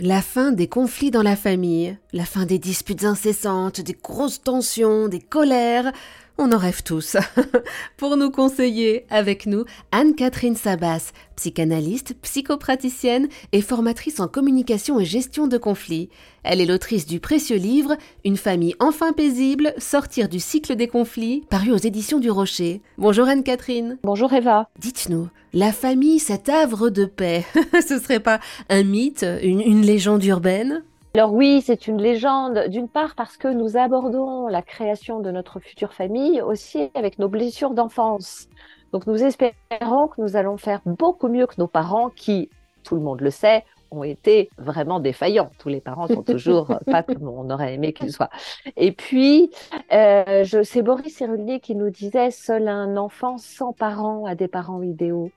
La fin des conflits dans la famille, la fin des disputes incessantes, des grosses tensions, des colères, on en rêve tous. Pour nous conseiller, avec nous, Anne-Catherine Sabas, psychanalyste, psychopraticienne et formatrice en communication et gestion de conflits. Elle est l'autrice du précieux livre Une famille enfin paisible, sortir du cycle des conflits, paru aux éditions du Rocher. Bonjour Anne-Catherine. Bonjour Eva. Dites-nous, la famille, cet havre de paix, ce serait pas un mythe, une, une légende urbaine? Alors oui, c'est une légende, d'une part parce que nous abordons la création de notre future famille aussi avec nos blessures d'enfance. Donc nous espérons que nous allons faire beaucoup mieux que nos parents qui, tout le monde le sait, ont été vraiment défaillants. Tous les parents sont toujours pas comme on aurait aimé qu'ils soient. Et puis, euh, c'est Boris Cyrulnik qui nous disait seul un enfant sans parents a des parents idéaux.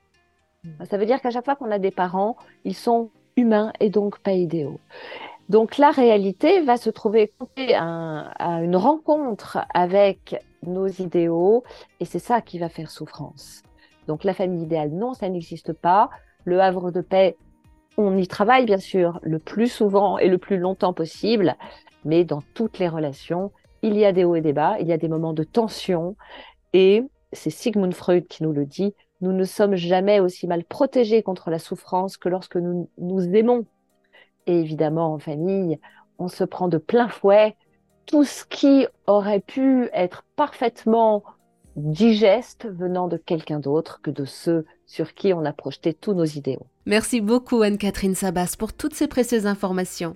Ça veut dire qu'à chaque fois qu'on a des parents, ils sont humains et donc pas idéaux. Donc la réalité va se trouver à une rencontre avec nos idéaux et c'est ça qui va faire souffrance. Donc la famille idéale, non, ça n'existe pas. Le havre de paix, on y travaille bien sûr le plus souvent et le plus longtemps possible, mais dans toutes les relations, il y a des hauts et des bas, il y a des moments de tension et c'est Sigmund Freud qui nous le dit, nous ne sommes jamais aussi mal protégés contre la souffrance que lorsque nous nous aimons et évidemment, en famille, on se prend de plein fouet tout ce qui aurait pu être parfaitement digeste venant de quelqu'un d'autre que de ceux sur qui on a projeté tous nos idéaux. Merci beaucoup Anne-Catherine Sabas pour toutes ces précieuses informations.